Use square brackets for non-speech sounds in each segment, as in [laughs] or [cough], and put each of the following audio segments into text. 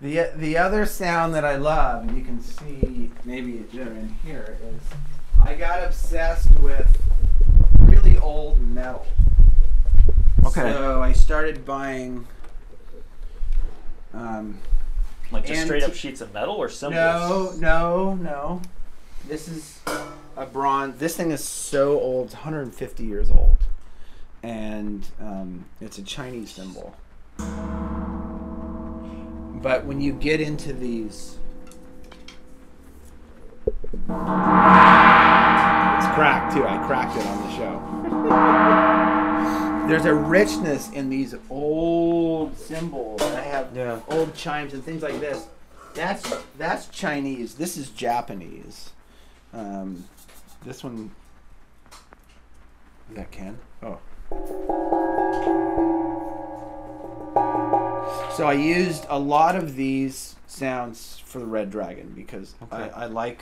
The the other sound that I love, and you can see maybe they're in here, is I got obsessed with really old metal. Okay. So I started buying. Um, Like just straight up sheets of metal or cymbals? no, no. No. This is a bronze. This thing is so old. It's 150 years old, and um, it's a Chinese cymbal. But when you get into these, it's cracked too. I cracked it on the show. [laughs] There's a richness in these old cymbals. I have Yeah. old chimes and things like this. That's that's Chinese. This is Japanese. Um, this one. Is that Ken? Oh. So I used a lot of these sounds for the red dragon because Okay. I, I like.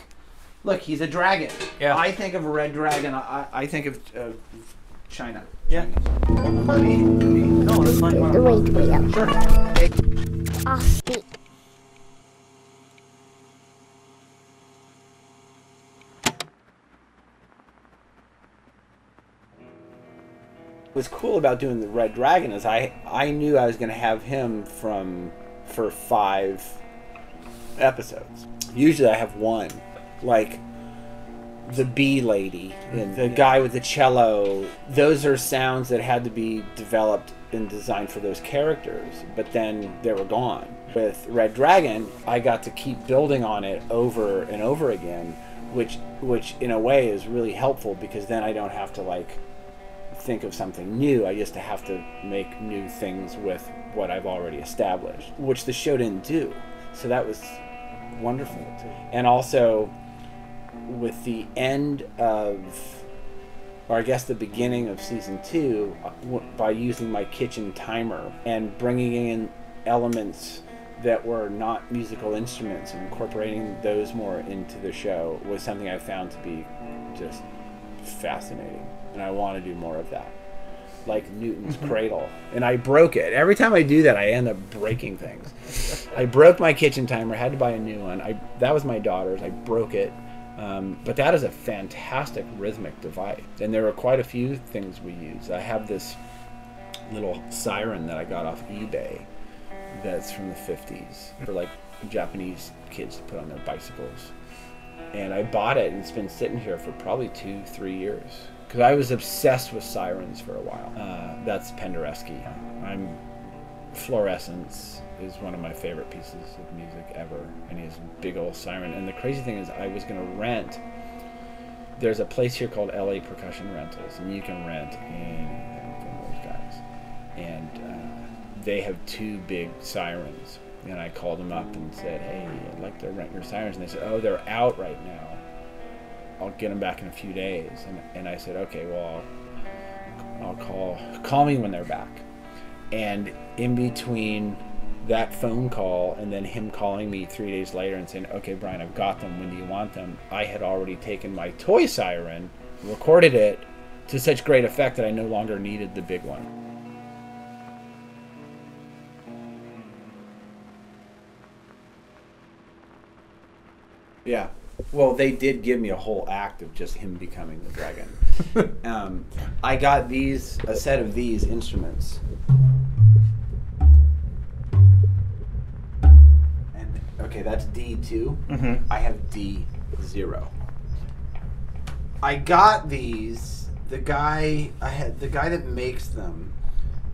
Look, he's a dragon. Yeah. I think of a red dragon. I, I think of uh, China. Yeah. Chinese. Let me- let me- No, that's fine. Wait, wait, wait. Sure. I'll speak. What's cool about doing the Red Dragon is I I knew I was going to have him from for five episodes. Usually I have one, like the bee lady and the guy with the cello. Those are sounds that had to be developed and designed for those characters, but then they were gone. With Red Dragon, I got to keep building on it over and over again, which which in a way is really helpful because then I don't have to like think of something new. I just have to make new things with what I've already established, which the show didn't do. So that was wonderful. And also, with the end of, or I guess the beginning of season two, uh, by using my kitchen timer and bringing in elements that were not musical instruments and incorporating those more into the show was something I found to be just fascinating, and I want to do more of that. Like Newton's cradle, and I broke it. Every time I do that, I end up breaking things. I broke my kitchen timer. Had to buy a new one. I that was my daughter's. I broke it, um, but that is a fantastic rhythmic device. And there are quite a few things we use. I have this little siren that I got off eBay that's from the 50s for like Japanese kids to put on their bicycles and I bought it, and it's been sitting here for probably two, three years. Because I was obsessed with sirens for a while. Uh, that's Penderecki. I'm Fluorescence is one of my favorite pieces of music ever, and he has a big old siren. And the crazy thing is, I was gonna rent. There's a place here called LA Percussion Rentals, and you can rent anything from those guys. And uh, they have two big sirens. And I called them up and said, "Hey, I'd like to rent your sirens." And they said, "Oh, they're out right now. I'll get them back in a few days." And, and I said, "Okay, well, I'll, I'll call call me when they're back." And in between that phone call and then him calling me three days later and saying, "Okay, Brian, I've got them. When do you want them?" I had already taken my toy siren, recorded it to such great effect that I no longer needed the big one. Well, they did give me a whole act of just him becoming the dragon. [laughs] um, I got these a set of these instruments. And okay, that's D 2 Mm-hmm. I have D zero. I got these. The guy I had the guy that makes them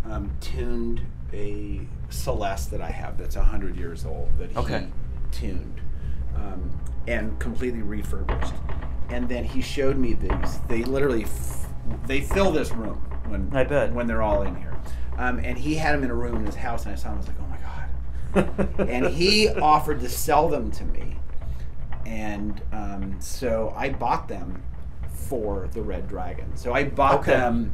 um, tuned a Celeste that I have that's hundred years old that Okay. he tuned um, and completely refurbished. And then he showed me these. They literally f- they fill this room when I bet. when they're all in here. Um, and he had them in a room in his house, and I saw them. I was like, oh my god [laughs] and he offered to sell them to me and um, so i bought them for the red dragon so i bought Okay. them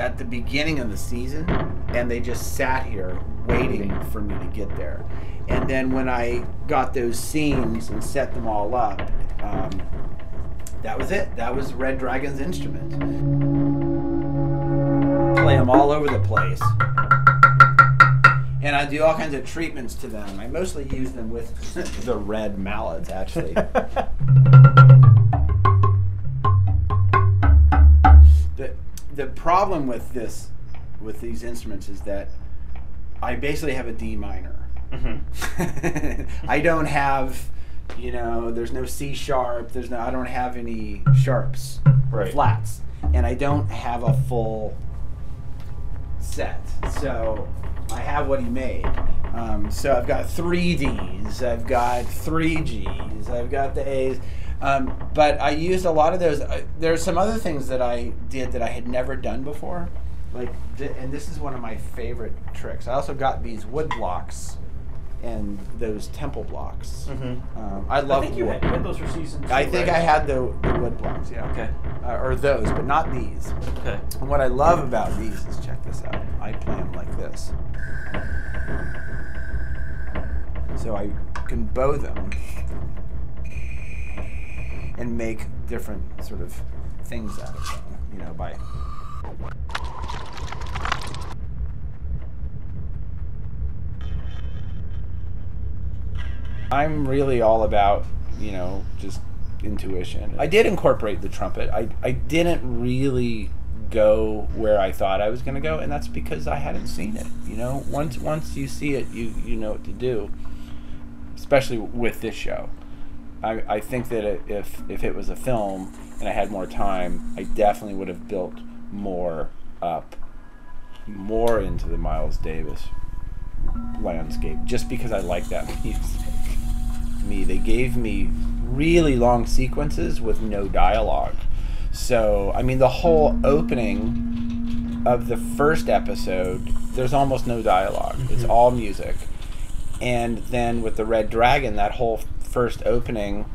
at the beginning of the season and they just sat here waiting for me to get there and then when i got those scenes and set them all up um, that was it that was red dragon's instrument play them all over the place and I do all kinds of treatments to them. I mostly use them with [laughs] the red mallets, actually. [laughs] the the problem with this with these instruments is that I basically have a D minor. [laughs] I don't have, you know, there's no C sharp. There's no. I don't have any sharps, or Right. flats, and I don't have a full set. So I have what he made. Um, so I've got three Ds, I've got three Gs, I've got the As. Um, but I used a lot of those. Uh, there are some other things that I did that I had never done before. Like, th- and this is one of my favorite tricks. I also got these wood blocks and those temple blocks. Mhm. Um, I love I think you wood. had those for season two. I think right? I had the, the wood blocks, yeah. Okay. Uh, or those, but not these. Okay. And what I love about these is check this out. I play them like this. So I can bow them and make different sort of things out of them, you know, by. I'm really all about, you know, just intuition. I did incorporate the trumpet. I, I didn't really go where I thought I was going to go, and that's because I hadn't seen it. You know, once once you see it, you you know what to do. Especially with this show, I, I think that if if it was a film and I had more time, I definitely would have built more up, more into the Miles Davis landscape, just because I like that [laughs] music me. They gave me really long sequences with no dialogue. So, I mean, the whole opening of the first episode, there's almost no dialog It's mm-hmm. all music. And then with the Red Dragon, that whole first opening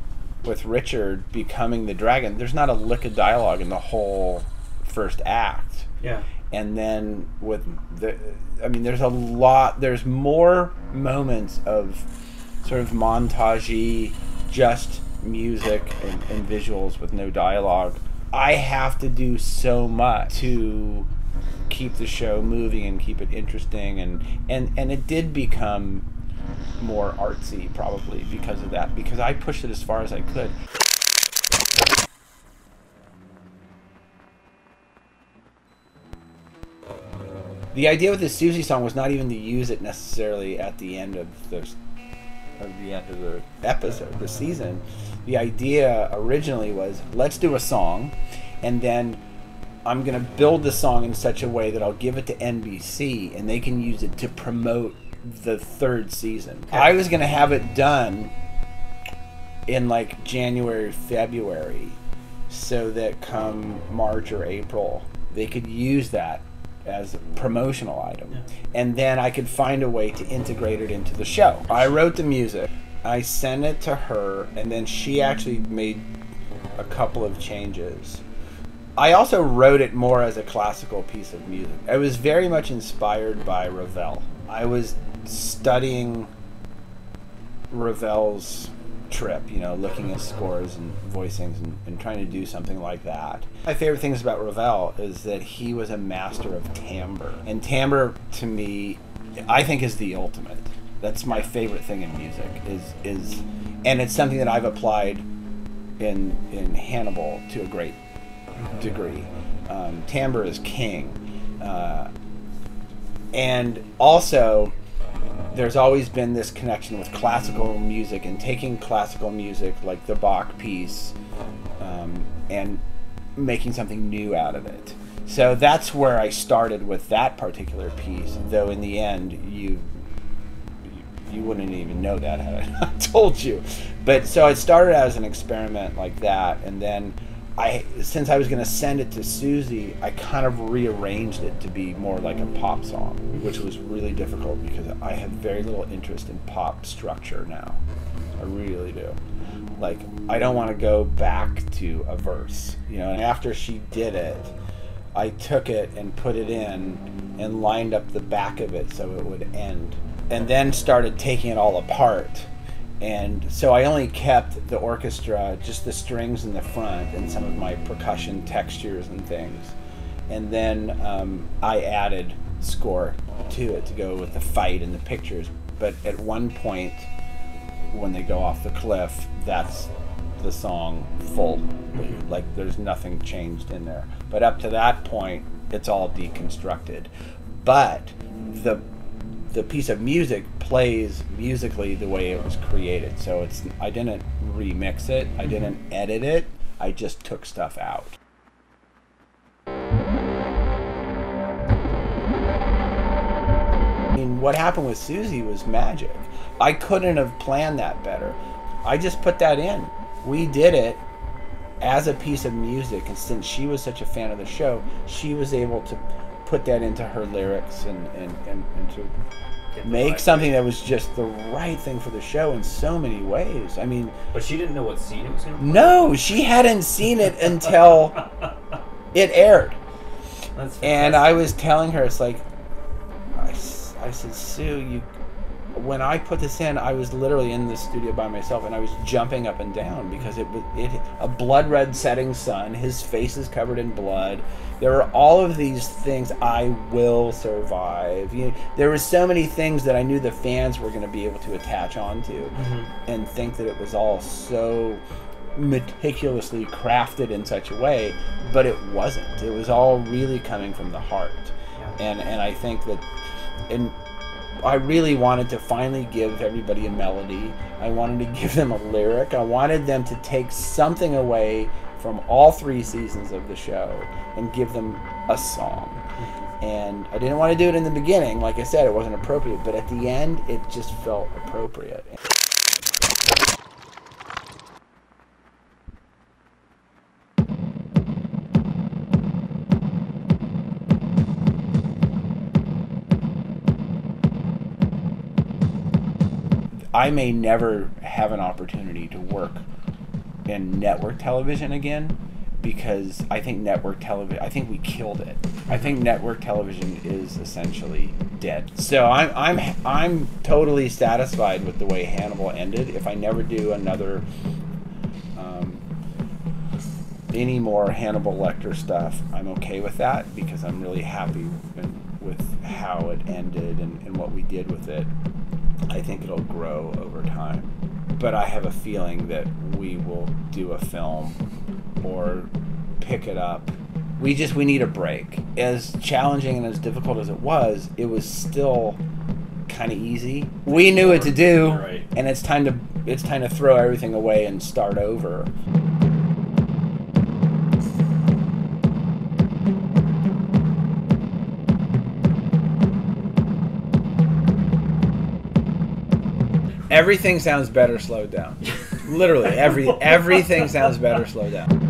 with Richard becoming the dragon, there's not a lick of dialogue in the whole first act Yeah. and then with the i mean there's a lot there's more moments of sort of montagey just music and, and visuals with no dialogue. I have to do so much to keep the show moving and keep it interesting and and and it did become more artsy probably because of that because i pushed it as far as i could. The idea with the Siouxsie song was not even to use it necessarily at the end of the of the end of the episode, the season. The idea originally was let's do a song, and then I'm gonna build the song in such a way that I'll give it to NBC, and they can use it to promote the third season. I was gonna have it done in like January, February, so that come March or April, they could use that as a promotional item. And then I could find a way to integrate it into the show. I wrote the music, I sent it to her, and then she actually made a couple of changes. I also wrote it more as a classical piece of music. I was very much inspired by Ravel. I was studying Ravel's trip, you know, looking at scores and voicings and, and trying to do something like that. My favorite things about Ravel is that he was a master of timbre. And timbre, to me, I think is the ultimate. That's my favorite thing in music is is and it's something that I've applied in in Hannibal to a great degree. Um, timbre is king. Uh, and also there's always been this connection with classical music and taking classical music like the Bach piece um, and making something new out of it. So that's where I started with that particular piece. Though in the end, you you wouldn't even know that had I [laughs] not told you. But so I started as an experiment like that, and then I, since I was going to send it to Siouxsie, I kind of rearranged it to be more like a pop song, which was really difficult because I have very little interest in pop structure now. I really do. Like, I don't want to go back to a verse, you know. And after she did it, I took it and put it in and lined up the back of it so it would end, and then started taking it all apart and so I only kept the orchestra, just the strings in the front, and some of my percussion textures and things. And then um, I added score to it to go with the fight and the pictures. But at one point, when they go off the cliff, that's the song full. Like there's nothing changed in there. But up to that point, it's all deconstructed. But the the piece of music plays musically the way it was created. So it's I didn't remix it. I mm-hmm. didn't edit it. I just took stuff out. I mean, what happened with Siouxsie was magic. I couldn't have planned that better. I just put that in. We did it as a piece of music, and since she was such a fan of the show, she was able to put that into her lyrics and, and, and, and to make something that was just the right thing for the show in so many ways. I mean, But she didn't know what scene it was going to no, she hadn't seen it until [laughs] it aired. And. I was telling her, it's like, I said, Sue, you. When I put this in, I was literally in the studio by myself, and I was jumping up and down because it was it a blood red setting sun. His face is covered in blood. There are all of these things. I will survive. You, there were so many things that I knew the fans were going to be able to attach onto, mm-hmm. and think that it was all so meticulously crafted in such a way, but it wasn't. It was all really coming from the heart, and and I think that, and I really wanted to finally give everybody a melody. I wanted to give them a lyric. I wanted them to take something away from all three seasons of the show and give them a song. And I didn't want to do it in the beginning. Like I said, it wasn't appropriate. But at the end, it just felt appropriate. I may never have an opportunity to work in network television again because I think network television I think we killed it. I think network television is essentially dead. So I'm I'm I'm totally satisfied with the way Hannibal ended. If I never do another um, any more Hannibal Lecter stuff, I'm okay with that because I'm really happy with how it ended and, and what we did with it. I think it'll grow over time. But I have a feeling that we will do a film or pick it up. We just we need a break. As challenging and as difficult as it was, it was still kind of easy. We knew what to do, Right. and it's time to it's time to throw everything away and start over. Everything sounds better slowed down. Literally, every everything sounds better slowed down.